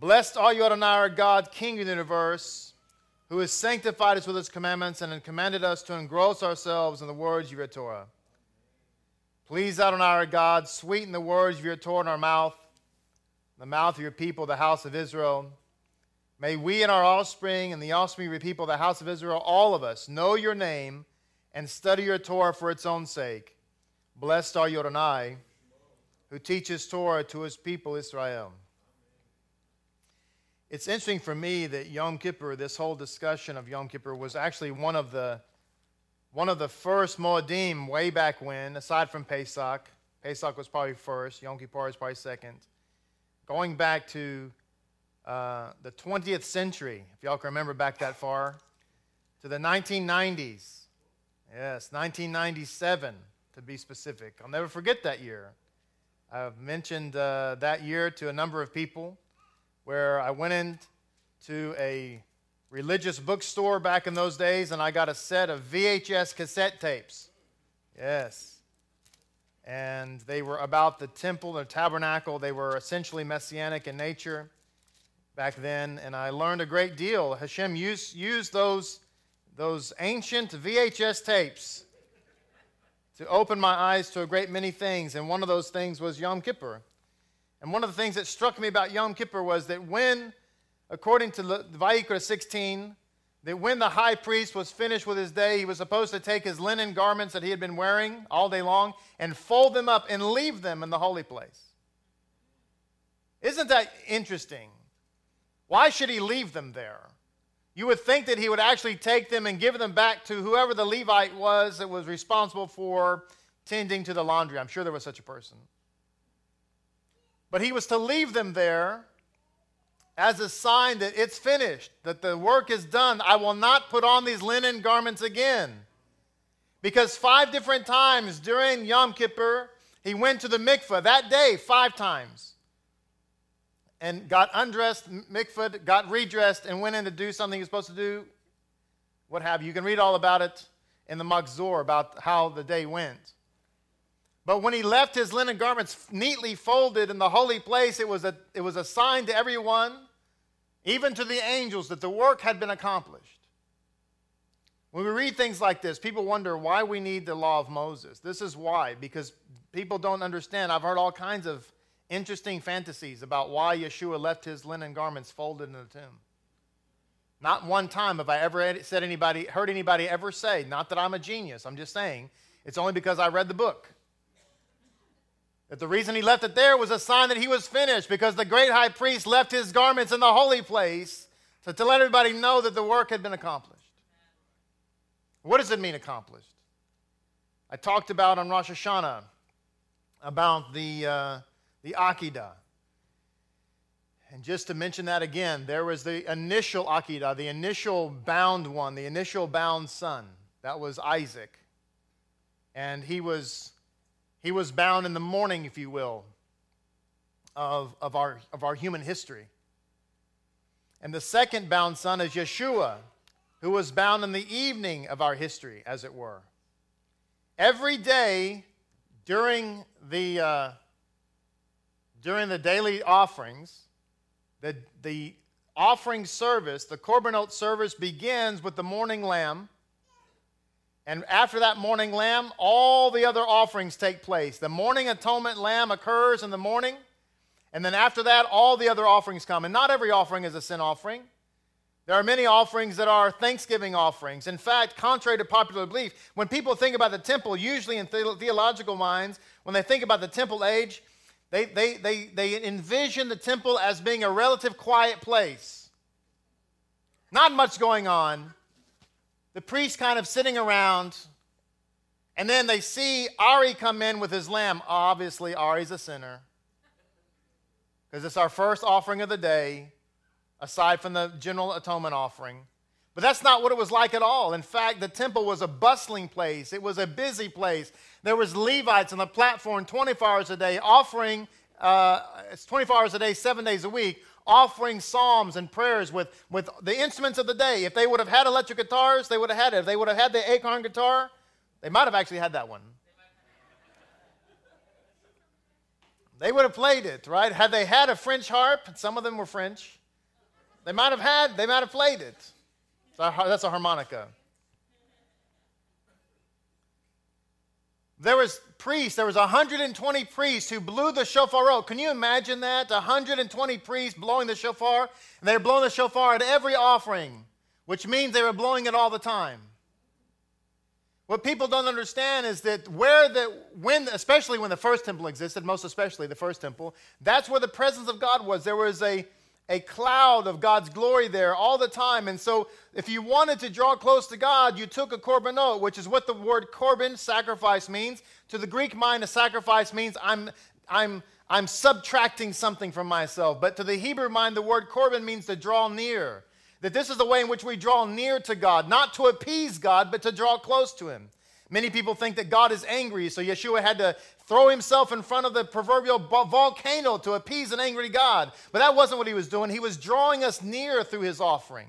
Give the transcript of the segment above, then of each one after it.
Blessed are you, Adonai, our God, King of the universe, who has sanctified us with his commandments and commanded us to engross ourselves in the words of your Torah. Please, Adonai, our God, sweeten the words of your Torah in our mouth, the mouth of your people, the house of Israel. May we and our offspring and the offspring of your people, the house of Israel, all of us, know your name and study your Torah for its own sake. Blessed are you, Adonai, who teaches Torah to his people, Israel. It's interesting for me that Yom Kippur, this whole discussion of Yom Kippur, was actually one of the one of the first Moedim way back when, aside from Pesach. Pesach was probably first. Yom Kippur is probably second. Going back to uh, the 20th century, if y'all can remember back that far, to the 1990s. Yes, 1997 to be specific. I'll never forget that year. I've mentioned uh, that year to a number of people where I went into a religious bookstore back in those days and I got a set of VHS cassette tapes. Yes. And they were about the temple, the tabernacle. They were essentially messianic in nature back then. And I learned a great deal. Hashem used, used those, those ancient VHS tapes to open my eyes to a great many things. And one of those things was Yom Kippur. And one of the things that struck me about Yom Kippur was that when, according to Vayikra 16, that when the high priest was finished with his day, he was supposed to take his linen garments that he had been wearing all day long and fold them up and leave them in the holy place. Isn't that interesting? Why should he leave them there? You would think that he would actually take them and give them back to whoever the Levite was that was responsible for tending to the laundry. I'm sure there was such a person. But he was to leave them there as a sign that it's finished, that the work is done. I will not put on these linen garments again. Because five different times during Yom Kippur, he went to the mikveh that day, five times. And got undressed, mikveh, got redressed, and went in to do something he was supposed to do. What have you. You can read all about it in the Machzor about how the day went. But when he left his linen garments neatly folded in the holy place, it was a, it was a sign to everyone, even to the angels, that the work had been accomplished. When we read things like this, people wonder why we need the law of Moses. This is why, because people don't understand. I've heard all kinds of interesting fantasies about why Yeshua left his linen garments folded in the tomb. Not one time have I ever said anybody, heard anybody ever say, not that I'm a genius, I'm just saying, it's only because I read the book. That the reason he left it there was a sign that he was finished because the great high priest left his garments in the holy place to, to let everybody know that the work had been accomplished. What does it mean accomplished? I talked about on Rosh Hashanah about the, uh, the Akedah. And just to mention that again, there was the initial Akedah, the initial bound one, the initial bound son. That was Isaac. And he was he was bound in the morning, if you will, of, of, our, of our human history. And the second bound son is Yeshua, who was bound in the evening of our history, as it were. Every day during the, uh, during the daily offerings, the, the offering service, the korbanot service begins with the morning lamb and after that morning lamb, all the other offerings take place. The morning atonement lamb occurs in the morning, and then after that, all the other offerings come. And not every offering is a sin offering. There are many offerings that are thanksgiving offerings. In fact, contrary to popular belief, when people think about the temple, usually in theological minds, when they think about the temple age, they, they, they, they envision the temple as being a relative quiet place. Not much going on, the priest kind of sitting around, and then they see Ari come in with his lamb. Obviously, Ari's a sinner because it's our first offering of the day, aside from the general atonement offering. But that's not what it was like at all. In fact, the temple was a bustling place. It was a busy place. There was Levites on the platform 24 hours a day offering, uh, it's 24 hours a day, seven days a week, offering psalms and prayers with, with the instruments of the day. If they would have had electric guitars, they would have had it. If they would have had the acorn guitar, they might have actually had that one. They would have played it, right? Had they had a French harp, some of them were French, they might have had, they might have played it. That's a harmonica. There was priests, there was 120 priests who blew the shofar. Can you imagine that? 120 priests blowing the shofar, and they were blowing the shofar at every offering, which means they were blowing it all the time. What people don't understand is that where the when especially when the first temple existed, most especially the first temple, that's where the presence of God was. There was a a cloud of God's glory there all the time. And so, if you wanted to draw close to God, you took a korbanot, which is what the word korban, sacrifice, means. To the Greek mind, a sacrifice means I'm, I'm, I'm subtracting something from myself. But to the Hebrew mind, the word korban means to draw near. That this is the way in which we draw near to God, not to appease God, but to draw close to Him. Many people think that God is angry, so Yeshua had to throw himself in front of the proverbial volcano to appease an angry God. But that wasn't what he was doing. He was drawing us near through his offering.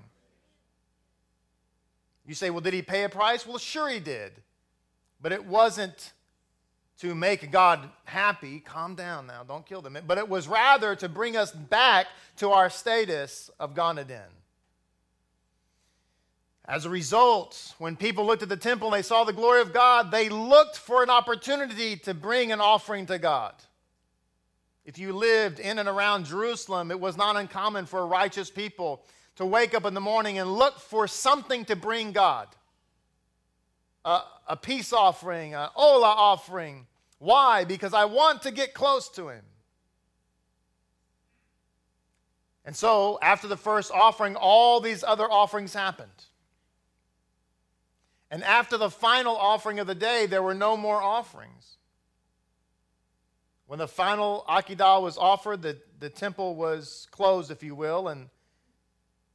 You say, well, did he pay a price? Well, sure he did. But it wasn't to make God happy. Calm down now, don't kill them. But it was rather to bring us back to our status of Gan Eden. As a result, when people looked at the temple and they saw the glory of God, they looked for an opportunity to bring an offering to God. If you lived in and around Jerusalem, it was not uncommon for righteous people to wake up in the morning and look for something to bring God a, a peace offering, an Ola offering. Why? Because I want to get close to Him. And so, after the first offering, all these other offerings happened. And after the final offering of the day, there were no more offerings. When the final Akedah was offered, the, the temple was closed, if you will, and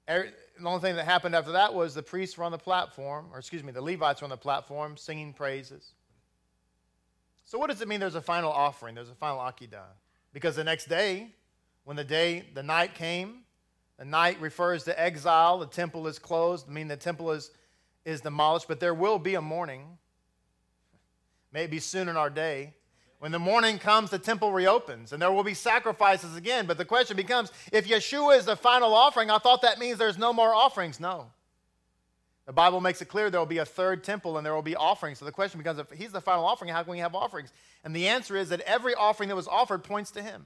er, the only thing that happened after that was the priests were on the platform, or excuse me, the Levites were on the platform singing praises. So, what does it mean there's a final offering? There's a final Akedah? Because the next day, when the day, the night came, the night refers to exile, the temple is closed, I mean, the temple is is demolished, but there will be a morning, maybe soon in our day. When the morning comes, the temple reopens and there will be sacrifices again. But the question becomes if Yeshua is the final offering, I thought that means there's no more offerings. No. The Bible makes it clear there will be a third temple and there will be offerings. So the question becomes if he's the final offering, how can we have offerings? And the answer is that every offering that was offered points to him.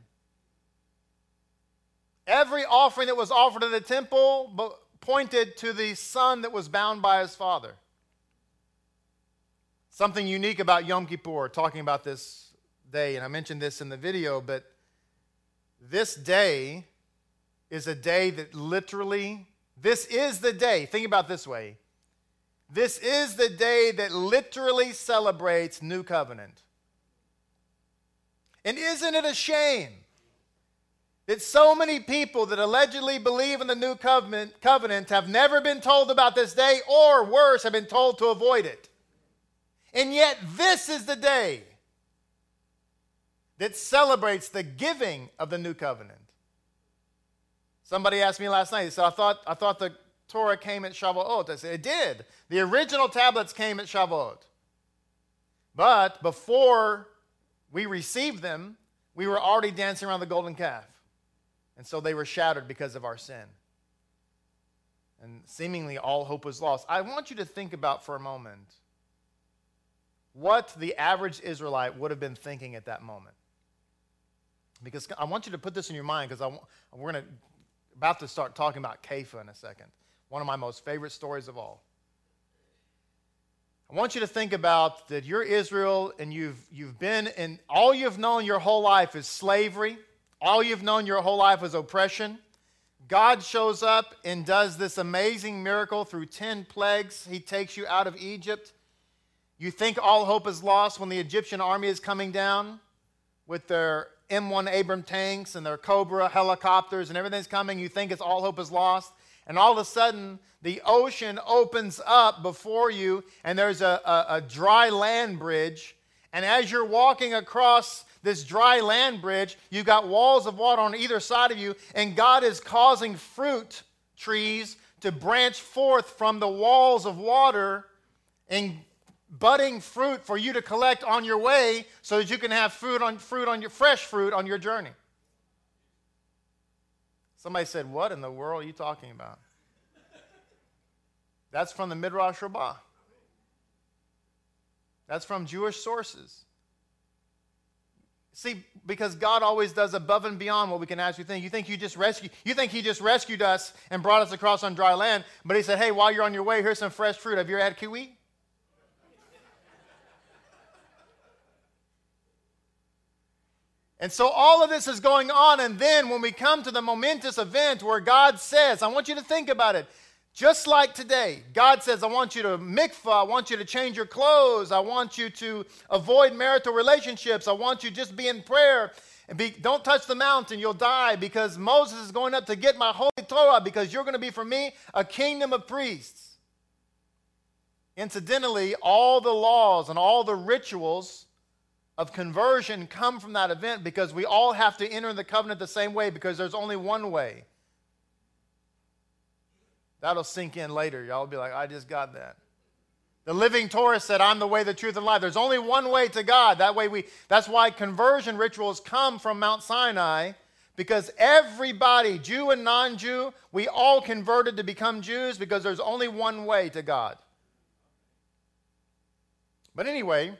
Every offering that was offered in the temple pointed to the son that was bound by his father. Something unique about Yom Kippur, talking about this day, and I mentioned this in the video, but this day is a day that literally, this is the day, think about this way. This is the day that literally celebrates New Covenant. And isn't it a shame that so many people that allegedly believe in the new covenant, covenant have never been told about this day, or worse, have been told to avoid it. And yet, this is the day that celebrates the giving of the new covenant. Somebody asked me last night, he said, I thought, I thought the Torah came at Shavuot. I said, it did. The original tablets came at Shavuot. But before we received them, we were already dancing around the golden calf. And so they were shattered because of our sin. And seemingly all hope was lost. I want you to think about for a moment what the average Israelite would have been thinking at that moment. Because I want you to put this in your mind because we're going to about to start talking about Kepha in a second. One of my most favorite stories of all. I want you to think about that you're Israel and you've, you've been and all you've known your whole life is slavery all you've known your whole life was oppression. God shows up and does this amazing miracle through 10 plagues. He takes you out of Egypt. You think all hope is lost when the Egyptian army is coming down with their M1 Abrams tanks and their Cobra helicopters and everything's coming. You think it's all hope is lost. And all of a sudden, the ocean opens up before you, and there's a, a, a dry land bridge. And as you're walking across this dry land bridge. You've got walls of water on either side of you, and God is causing fruit trees to branch forth from the walls of water and budding fruit for you to collect on your way so that you can have fruit on fruit on your fresh fruit on your journey. Somebody said, What in the world are you talking about? That's from the Midrash Rabbah. That's from Jewish sources. See, because God always does above and beyond what we can actually think. You think you just rescued, you think He just rescued us and brought us across on dry land, but He said, "Hey, while you're on your way, here's some fresh fruit. Have you ever had kiwi?" And so all of this is going on, and then when we come to the momentous event where God says, I want you to think about it. Just like today, God says, I want you to mikvah, I want you to change your clothes, I want you to avoid marital relationships, I want you just be in prayer and be, don't touch the mountain, you'll die because Moses is going up to get my holy Torah because you're going to be for me a kingdom of priests. Incidentally, all the laws and all the rituals of conversion come from that event because we all have to enter the covenant the same way because there's only one way. That'll sink in later. Y'all will be like, I just got that. The living Torah said, I'm the way, the truth, and life. There's only one way to God. That way we that's why conversion rituals come from Mount Sinai, because everybody, Jew and non-Jew, we all converted to become Jews because there's only one way to God. But anyway,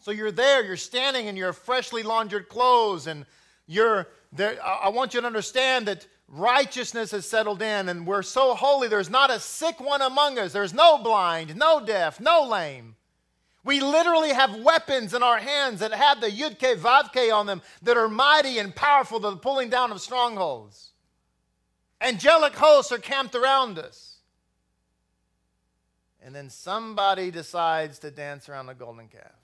so you're there, you're standing in your freshly laundered clothes, and you're there. I want you to understand that righteousness has settled in, and we're so holy, there's not a sick one among us. There's no blind, no deaf, no lame. We literally have weapons in our hands that have the Yudke Vavke on them that are mighty and powerful to the pulling down of strongholds. Angelic hosts are camped around us. And then somebody decides to dance around the golden calf.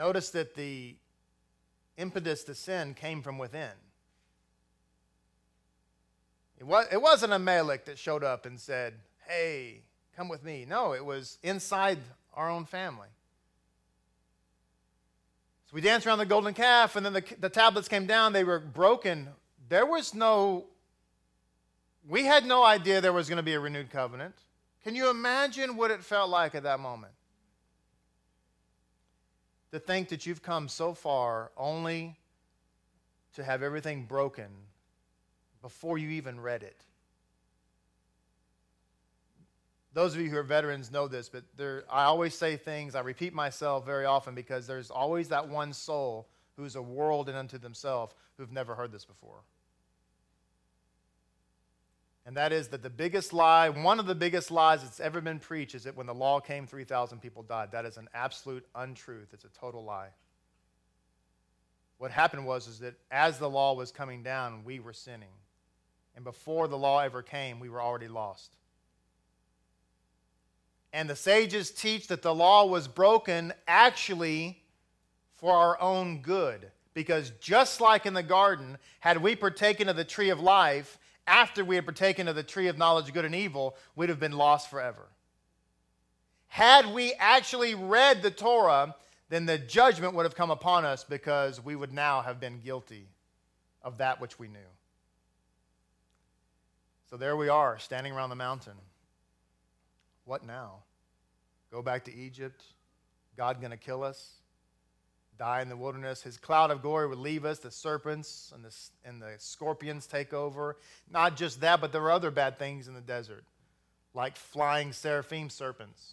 Notice that the impetus to sin came from within. It, was, it wasn't that showed up and said, Hey, come with me. No, it was inside our own family. So we danced around the golden calf, and then the, the tablets came down. They were broken. There was no, we had no idea there was going to be a renewed covenant. Can you imagine what it felt like at that moment? To think that you've come so far only to have everything broken before you even read it. Those of you who are veterans know this, but there, I always say things, I repeat myself very often because there's always that one soul who's a world and unto themselves who've never heard this before and that is that the biggest lie, one of the biggest lies that's ever been preached, is that when the law came, 3,000 people died. That is an absolute untruth. It's a total lie. What happened was is that as the law was coming down, we were sinning. And before the law ever came, we were already lost. And the sages teach that the law was broken actually for our own good. Because just like in the garden, had we partaken of the tree of life, after we had partaken of the tree of knowledge of good and evil, we'd have been lost forever. Had we actually read the Torah, then the judgment would have come upon us because we would now have been guilty of that which we knew. So there we are, standing around the mountain. What now? Go back to Egypt? God going to kill us? Die in the wilderness. His cloud of glory would leave us. The serpents and the, and the scorpions take over. Not just that, but there were other bad things in the desert, like flying seraphim serpents.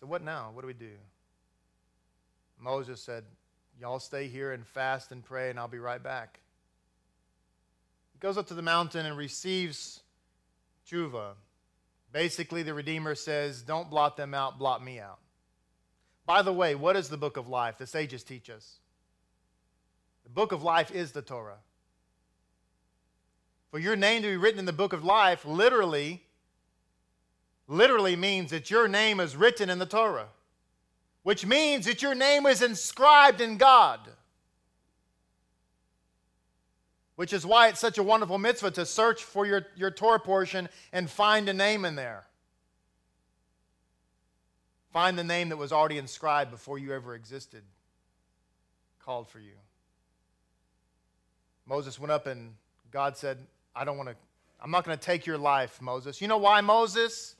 So, what now? What do we do? Moses said, Y'all stay here and fast and pray, and I'll be right back. He goes up to the mountain and receives Juva. Basically, the Redeemer says, Don't blot them out, blot me out. By the way, what is the book of life? The sages teach us. The book of life is the Torah. For your name to be written in the book of life literally literally means that your name is written in the Torah, which means that your name is inscribed in God. Which is why it's such a wonderful mitzvah to search for your, your Torah portion and find a name in there. Find the name that was already inscribed before you ever existed, called for you. Moses went up and God said, I don't want to, I'm not going to take your life, Moses. You know why, Moses?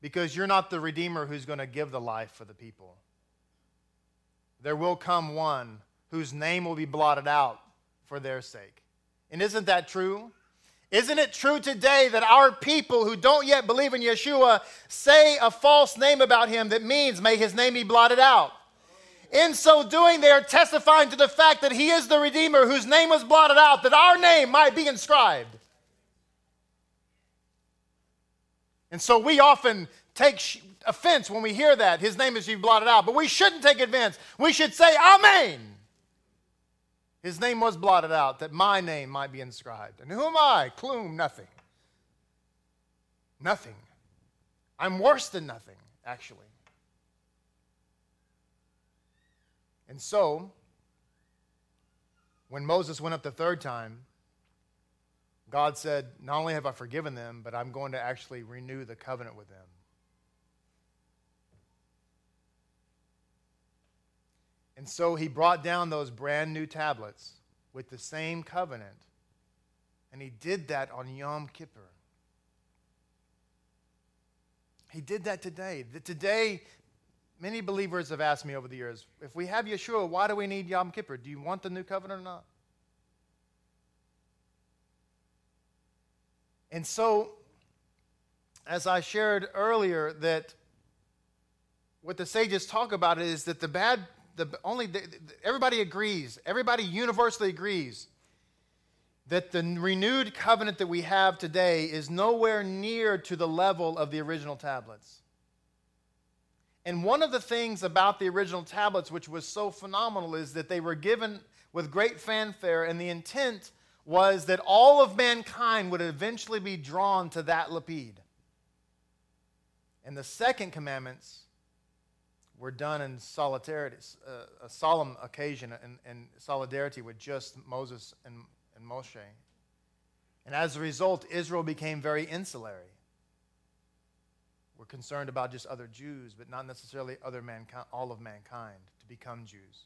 Because you're not the Redeemer who's going to give the life for the people. There will come one whose name will be blotted out for their sake. And isn't that true? Isn't it true today that our people who don't yet believe in Yeshua say a false name about him that means, may his name be blotted out? In so doing, they are testifying to the fact that he is the Redeemer whose name was blotted out, that our name might be inscribed. And so we often take offense when we hear that his name is blotted out, but we shouldn't take offense. We should say, Amen. His name was blotted out that my name might be inscribed. And who am I? Clume, nothing. Nothing. I'm worse than nothing, actually. And so, when Moses went up the third time, God said, Not only have I forgiven them, but I'm going to actually renew the covenant with them. And so he brought down those brand new tablets with the same covenant. And he did that on Yom Kippur. He did that today. Today, many believers have asked me over the years if we have Yeshua, why do we need Yom Kippur? Do you want the new covenant or not? And so, as I shared earlier, that what the sages talk about is that the bad the only the, everybody agrees, everybody universally agrees that the renewed covenant that we have today is nowhere near to the level of the original tablets. And one of the things about the original tablets, which was so phenomenal, is that they were given with great fanfare, and the intent was that all of mankind would eventually be drawn to that lapid. And the second commandments were done in solidarity, uh, a solemn occasion and, and solidarity with just Moses and, and Moshe. And as a result, Israel became very insulary. We're concerned about just other Jews, but not necessarily other mankind, all of mankind to become Jews.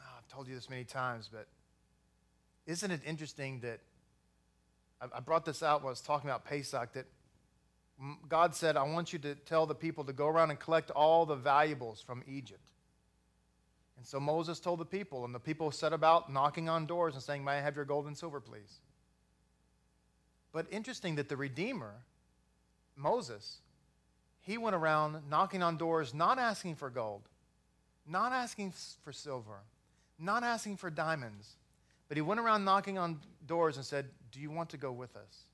Oh, I've told you this many times, but isn't it interesting that I, I brought this out when I was talking about Pesach that God said, I want you to tell the people to go around and collect all the valuables from Egypt. And so Moses told the people, and the people set about knocking on doors and saying, May I have your gold and silver, please? But interesting that the Redeemer, Moses, he went around knocking on doors, not asking for gold, not asking for silver, not asking for diamonds, but he went around knocking on doors and said, Do you want to go with us?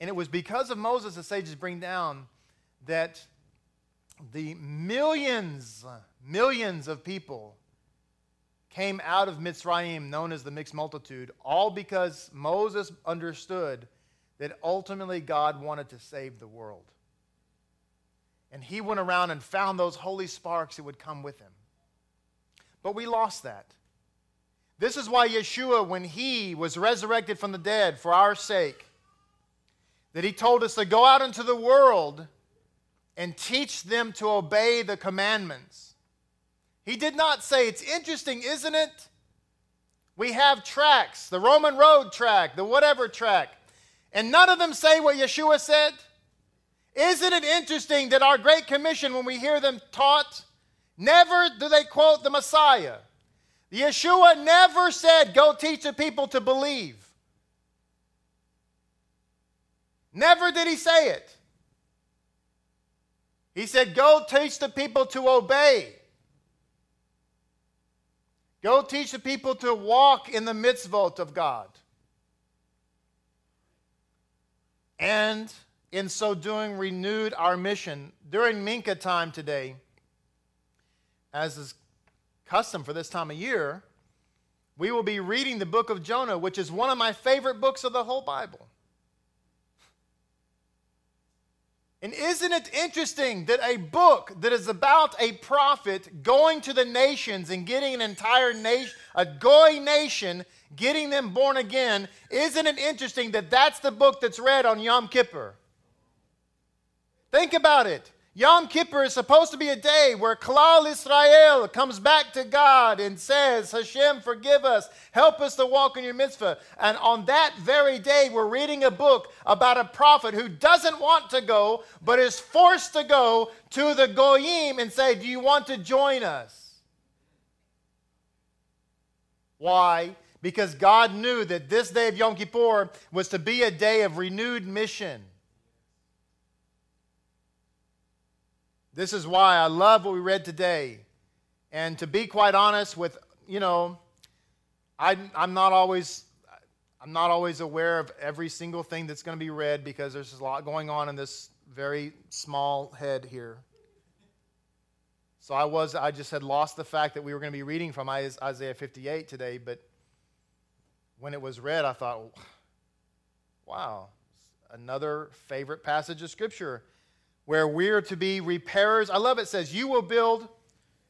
And it was because of Moses, the sages bring down, that the millions, millions of people came out of Mitzrayim, known as the mixed multitude, all because Moses understood that ultimately God wanted to save the world. And he went around and found those holy sparks that would come with him. But we lost that. This is why Yeshua, when he was resurrected from the dead for our sake, that he told us to go out into the world and teach them to obey the commandments. He did not say, it's interesting, isn't it? We have tracks, the Roman road track, the whatever track, and none of them say what Yeshua said. Isn't it interesting that our Great Commission, when we hear them taught, never do they quote the Messiah? Yeshua never said, Go teach the people to believe. Never did he say it. He said, Go teach the people to obey. Go teach the people to walk in the mitzvot of God. And in so doing, renewed our mission. During Mincha time today, as is custom for this time of year, we will be reading the book of Jonah, which is one of my favorite books of the whole Bible. And isn't it interesting that a book that is about a prophet going to the nations and getting an entire nation, a Goy nation, getting them born again, isn't it interesting that that's the book that's read on Yom Kippur? Think about it. Yom Kippur is supposed to be a day where Klal Israel comes back to God and says, Hashem, forgive us, help us to walk in your mitzvah. And on that very day, we're reading a book about a prophet who doesn't want to go, but is forced to go to the Goyim and say, Do you want to join us? Why? Because God knew that this day of Yom Kippur was to be a day of renewed mission. This is why I love what we read today. And to be quite honest with, you know, I, I'm not always I'm not always aware of every single thing that's going to be read because there's a lot going on in this very small head here. So I was I just had lost the fact that we were going to be reading from Isaiah 58 today, but when it was read, I thought, wow, another favorite passage of scripture where we're to be repairers. I love it, says, You will build,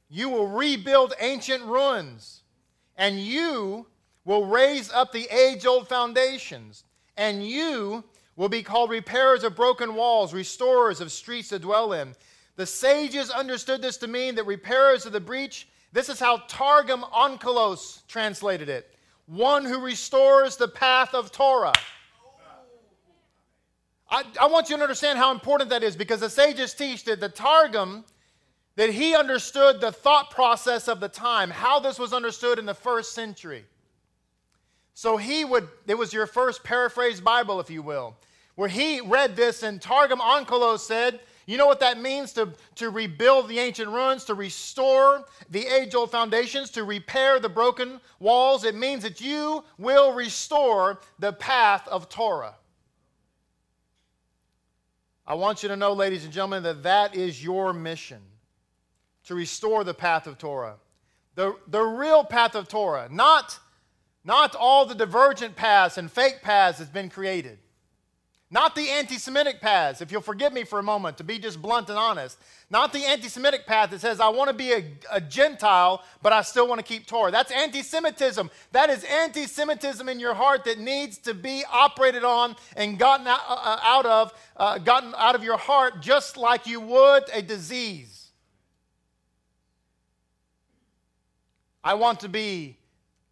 you will rebuild ancient ruins, and you will raise up the age old foundations, and you will be called repairers of broken walls, restorers of streets to dwell in. The sages understood this to mean that repairers of the breach, this is how Targum Onkelos translated it one who restores the path of Torah. I, I want you to understand how important that is because the sages teach that the Targum, that he understood the thought process of the time, how this was understood in the first century. So he would, it was your first paraphrased Bible, if you will, where he read this and Targum Onkelos said, you know what that means to, to rebuild the ancient ruins, to restore the age old foundations, to repair the broken walls? It means that you will restore the path of Torah. I want you to know, ladies and gentlemen, that that is your mission to restore the path of Torah. The, the real path of Torah, not, not all the divergent paths and fake paths that's been created. Not the anti Semitic paths, if you'll forgive me for a moment, to be just blunt and honest. Not the anti Semitic path that says, I want to be a, a, Gentile, but I still want to keep Torah. That's anti Semitism. That is anti Semitism in your heart that needs to be operated on and gotten out, uh, out of, uh, gotten out of your heart just like you would a disease. I want to be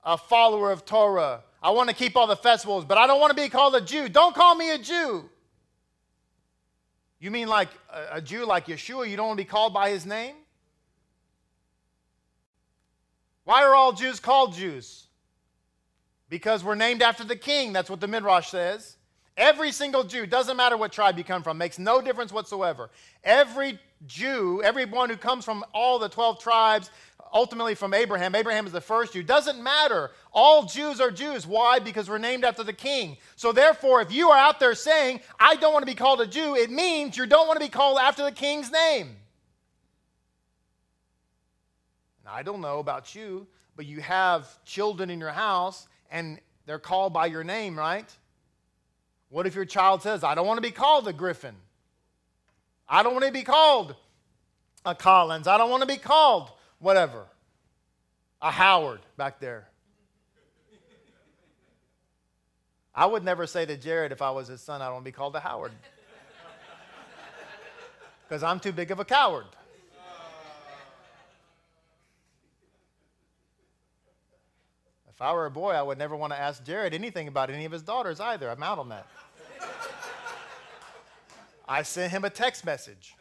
a follower of Torah I want to keep all the festivals, but I don't want to be called a Jew. Don't call me a Jew. You mean like a, Jew like Yeshua? You don't want to be called by his name? Why are all Jews called Jews? Because we're named after the king. That's what the Midrash says. Every single Jew, doesn't matter what tribe you come from, makes no difference whatsoever. Every Jew, everyone who comes from all the 12 tribes, ultimately from Abraham. Abraham is the first Jew. Doesn't matter. All Jews are Jews. Why? Because we're named after the king. So therefore, if you are out there saying, I don't want to be called a Jew, it means you don't want to be called after the king's name. Now, I don't know about you, but you have children in your house and they're called by your name, right? What if your child says, I don't want to be called a Griffin? I don't want to be called a Collins. I don't want to be called whatever. A Howard back there. I would never say to Jared if I was his son, I don't want to be called a Howard. Because I'm too big of a coward. If I were a boy, I would never want to ask Jared anything about any of his daughters either. I'm out on that. I sent him a text message.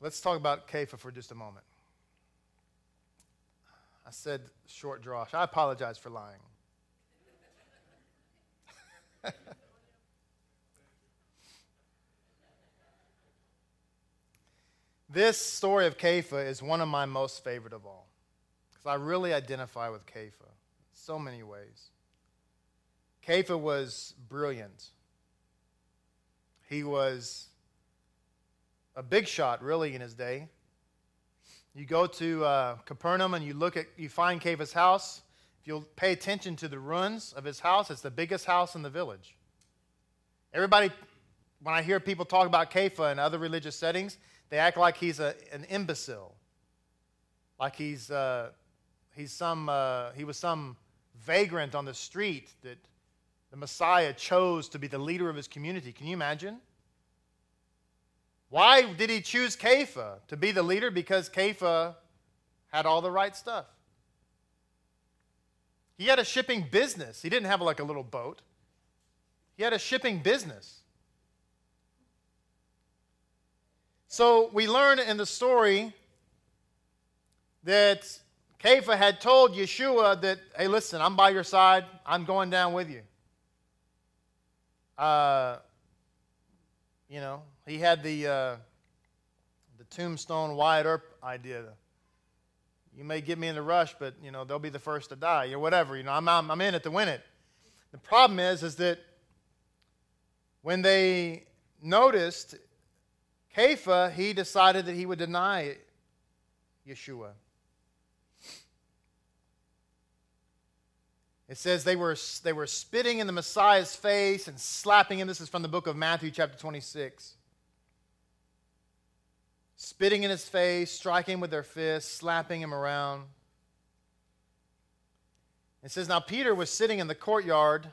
Let's talk about Kepha for just a moment. I said short drosh. I apologize for lying. this story of Kepha is one of my most favorite of all because I really identify with Kepha so many ways. Kepha was brilliant. He was a big shot, really, in his day. You go to uh, Capernaum and you look at, you find Kepha's house. If you'll pay attention to the ruins of his house, it's the biggest house in the village. Everybody, when I hear people talk about Kepha in other religious settings, they act like he's a, an imbecile, like he's, uh, he's some, uh, he was some vagrant on the street that the Messiah chose to be the leader of his community. Can you imagine? Why did he choose Kepha to be the leader? Because Kepha had all the right stuff. He had a shipping business. He didn't have like a little boat. He had a shipping business. So we learn in the story that Kepha had told Yeshua that, hey, listen, I'm by your side. I'm going down with you. Uh, you know, he had the, uh, the tombstone Wyatt Earp idea. You may get me in the rush, but, you know, they'll be the first to die or whatever. You know, I'm, I'm, I'm in it to win it. The problem is, is that when they noticed Kepha, he decided that he would deny Yeshua. It says they were, they were spitting in the Messiah's face and slapping him. This is from the book of Matthew, chapter 26. Spitting in his face, striking him with their fists, slapping him around. It says, Now Peter was sitting in the courtyard,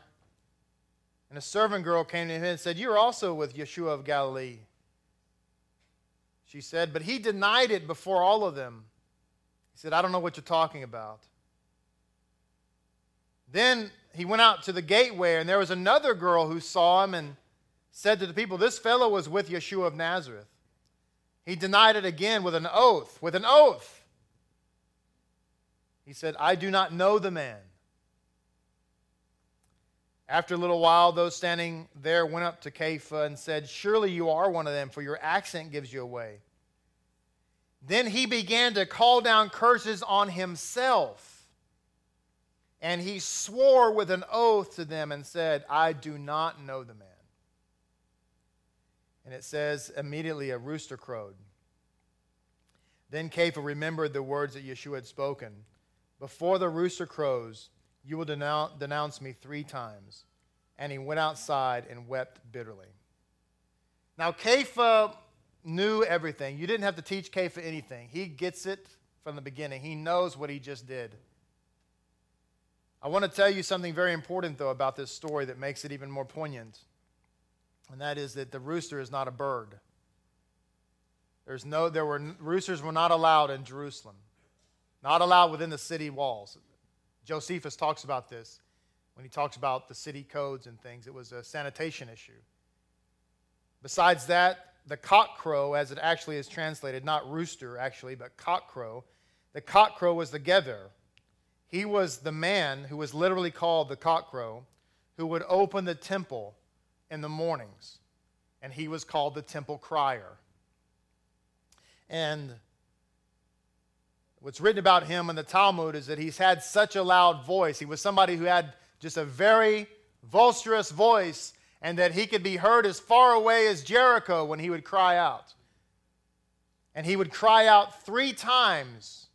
and a servant girl came to him and said, You are also with Yeshua of Galilee. She said, But he denied it before all of them. He said, I don't know what you're talking about. Then he went out to the gateway, and there was another girl who saw him and said to the people, This fellow was with Yeshua of Nazareth. He denied it again with an oath, with an oath. He said, I do not know the man. After a little while, those standing there went up to Kepha and said, Surely you are one of them, for your accent gives you away. Then he began to call down curses on himself and he swore with an oath to them and said, I do not know the man. And it says, immediately a rooster crowed. Then Kepha remembered the words that Yeshua had spoken Before the rooster crows, you will denounce, denounce me three times. And he went outside and wept bitterly. Now, Kepha knew everything. You didn't have to teach Kepha anything. He gets it from the beginning, he knows what he just did. I want to tell you something very important, though, about this story that makes it even more poignant. And that is that the rooster is not a bird. There's no, there were, roosters were not allowed in Jerusalem, not allowed within the city walls. Josephus talks about this when he talks about the city codes and things. It was a sanitation issue. Besides that, the cock crow, as it actually is translated, not rooster actually, but cock crow, the cock crow was the Gever, he was the man who was literally called the cockcrow, who would open the temple in the mornings. And he was called the temple crier. And what's written about him in the Talmud is that he's had such a loud voice. He was somebody who had just a very boisterous voice, and that he could be heard as far away as Jericho when he would cry out. And he would cry out three times,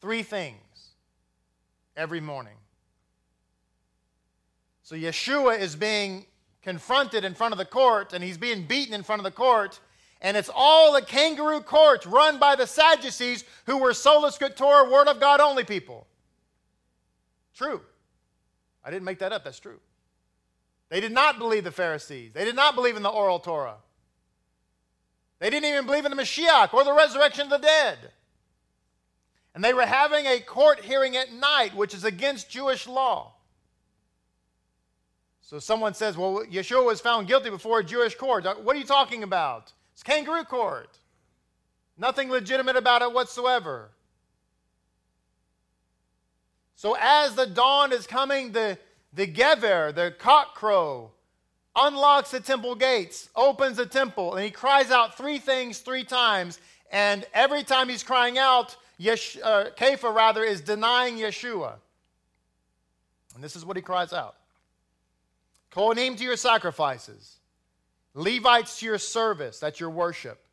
three things every morning. So Yeshua is being confronted in front of the court and he's being beaten in front of the court. And it's all the kangaroo courts run by the Sadducees who were sola scriptura, word of God only people. True. I didn't make that up, that's true. They did not believe the Pharisees, they did not believe in the oral Torah. They didn't even believe in the Mashiach or the resurrection of the dead. And they were having a court hearing at night, which is against Jewish law. So someone says, well, Yeshua was found guilty before a Jewish court. What are you talking about? It's kangaroo court. Nothing legitimate about it whatsoever. So as the dawn is coming, the, the Gever, the cock crow, unlocks the temple gates, opens the temple, and he cries out three things three times. And every time he's crying out, Yesh, uh, Kepha, rather, is denying Yeshua. And this is what he cries out Call Kohanim to your sacrifices, Levites to your service, that's your worship,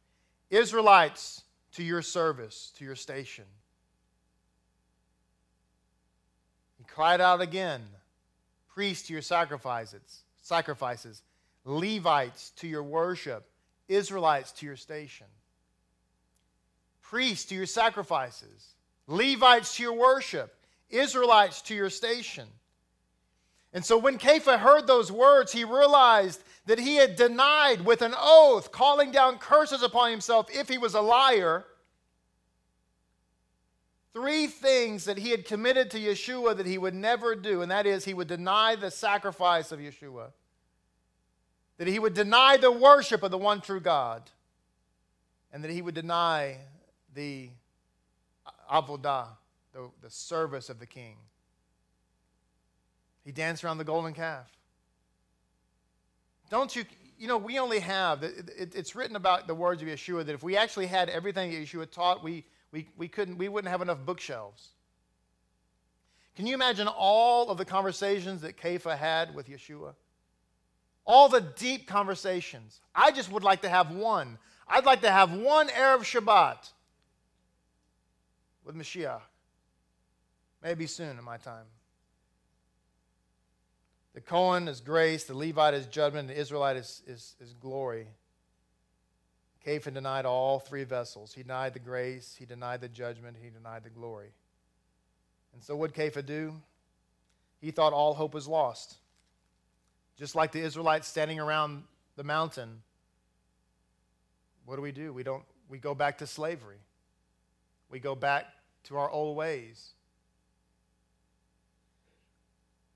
Israelites to your service, to your station. He cried out again, priests to your sacrifices, sacrifices, Levites to your worship, Israelites to your station priests to your sacrifices. Levites to your worship, Israelites to your station. And so when Kepha heard those words, he realized that he had denied with an oath, calling down curses upon himself if he was a liar, three things that he had committed to Yeshua that he would never do, and that is he would deny the sacrifice of Yeshua, that he would deny the worship of the one true God, and that he would deny the avodah, the, the service of the king. He danced around the golden calf. Don't you, you know, we only have, it, it, it's written about the words of Yeshua that if we actually had everything that Yeshua taught, we, we, we, couldn't, we wouldn't have enough bookshelves. Can you imagine all of the conversations that Kepha had with Yeshua? All the deep conversations. I just would like to have one. I'd like to have one Erev Shabbat with Mashiach. Maybe soon in my time. The Cohen is grace, the Levite is judgment, the Israelite is, is, is glory. Kepha denied all three vessels. He denied the grace, he denied the judgment, he denied the glory. And so what did Kepha do? He thought all hope was lost. Just like the Israelites standing around the mountain, what do we do? We don't we go back to slavery. We go back to our old ways.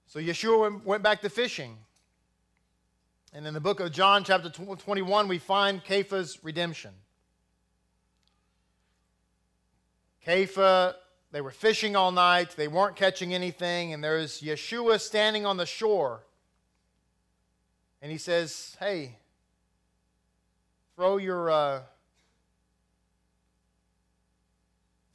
So Yeshua went back to fishing. And in the book of John, chapter 21, we find Kepha's redemption. Kepha, they were fishing all night, they weren't catching anything, and there's Yeshua standing on the shore. And he says, Hey, throw your. Uh,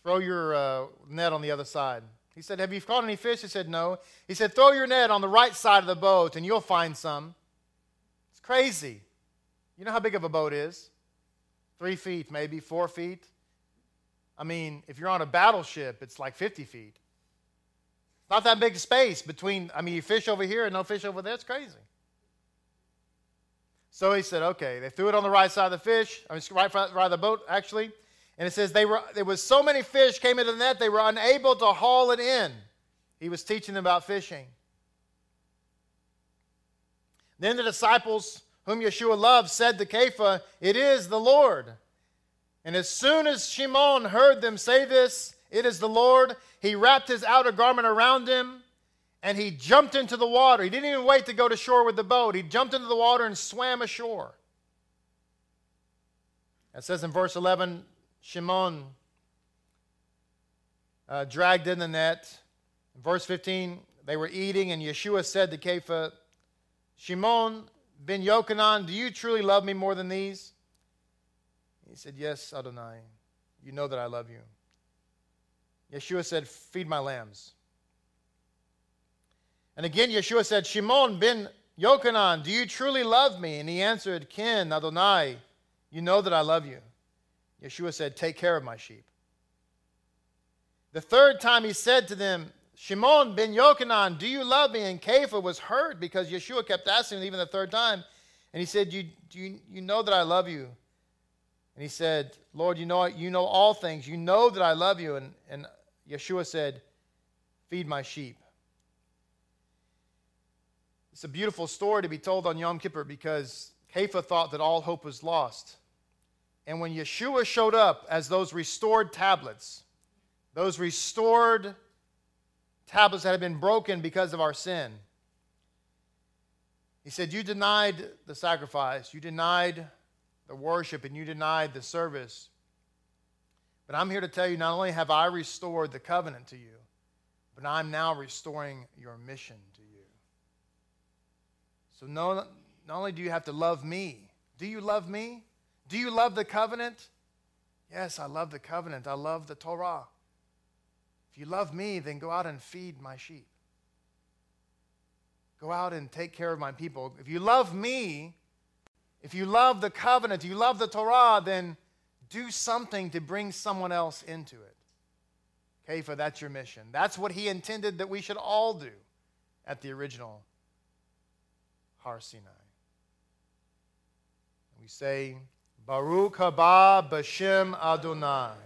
throw your uh, net on the other side. He said, Have you caught any fish? He said, No. He said, Throw your net on the right side of the boat and you'll find some. It's crazy. You know how big of a boat is? Three feet, maybe, four feet. I mean, if you're on a battleship, it's like 50 feet. It's not that big space between, I mean, you fish over here and no fish over there. It's crazy. So he said, okay. They threw it on the right side of the fish, I mean, right side of the boat, actually. And it says they were, there was so many fish came into the net, they were unable to haul it in. He was teaching them about fishing. Then the disciples whom Yeshua loved said to Kepha, It is the Lord. And as soon as Shimon heard them say this, It is the Lord, he wrapped his outer garment around him and he jumped into the water. He didn't even wait to go to shore with the boat. He jumped into the water and swam ashore. It says in verse 11 Shimon uh, dragged in the net. In verse 15, they were eating, and Yeshua said to Kepha, Shimon ben Yochanan, do you truly love me more than these? He said, Yes, Adonai. You know that I love you. Yeshua said, Feed my lambs. And again, Yeshua said, Shimon ben Yochanan, do you truly love me? And he answered, Ken, Adonai, you know that I love you. Yeshua said, Take care of my sheep. The third time he said to them, Shimon ben Yochanan, do you love me? And Kepha was hurt because Yeshua kept asking him even the third time. And he said, you, you, you know that I love you? And he said, Lord, you know, you know all things. You know that I love you. And, and Yeshua said, Feed my sheep. It's a beautiful story to be told on Yom Kippur because Kepha thought that all hope was lost. And when Yeshua showed up as those restored tablets, those restored tablets that had been broken because of our sin, he said, You denied the sacrifice, you denied the worship, and you denied the service. But I'm here to tell you not only have I restored the covenant to you, but I'm now restoring your mission to you. So, no, not only do you have to love me, do you love me? Do you love the covenant? Yes, I love the covenant. I love the Torah. If you love me, then go out and feed my sheep. Go out and take care of my people. If you love me, if you love the covenant, you love the Torah, then do something to bring someone else into it. For that's your mission. That's what he intended that we should all do at the original Har Sinai. We say, Baruch haba b'shem Adonai.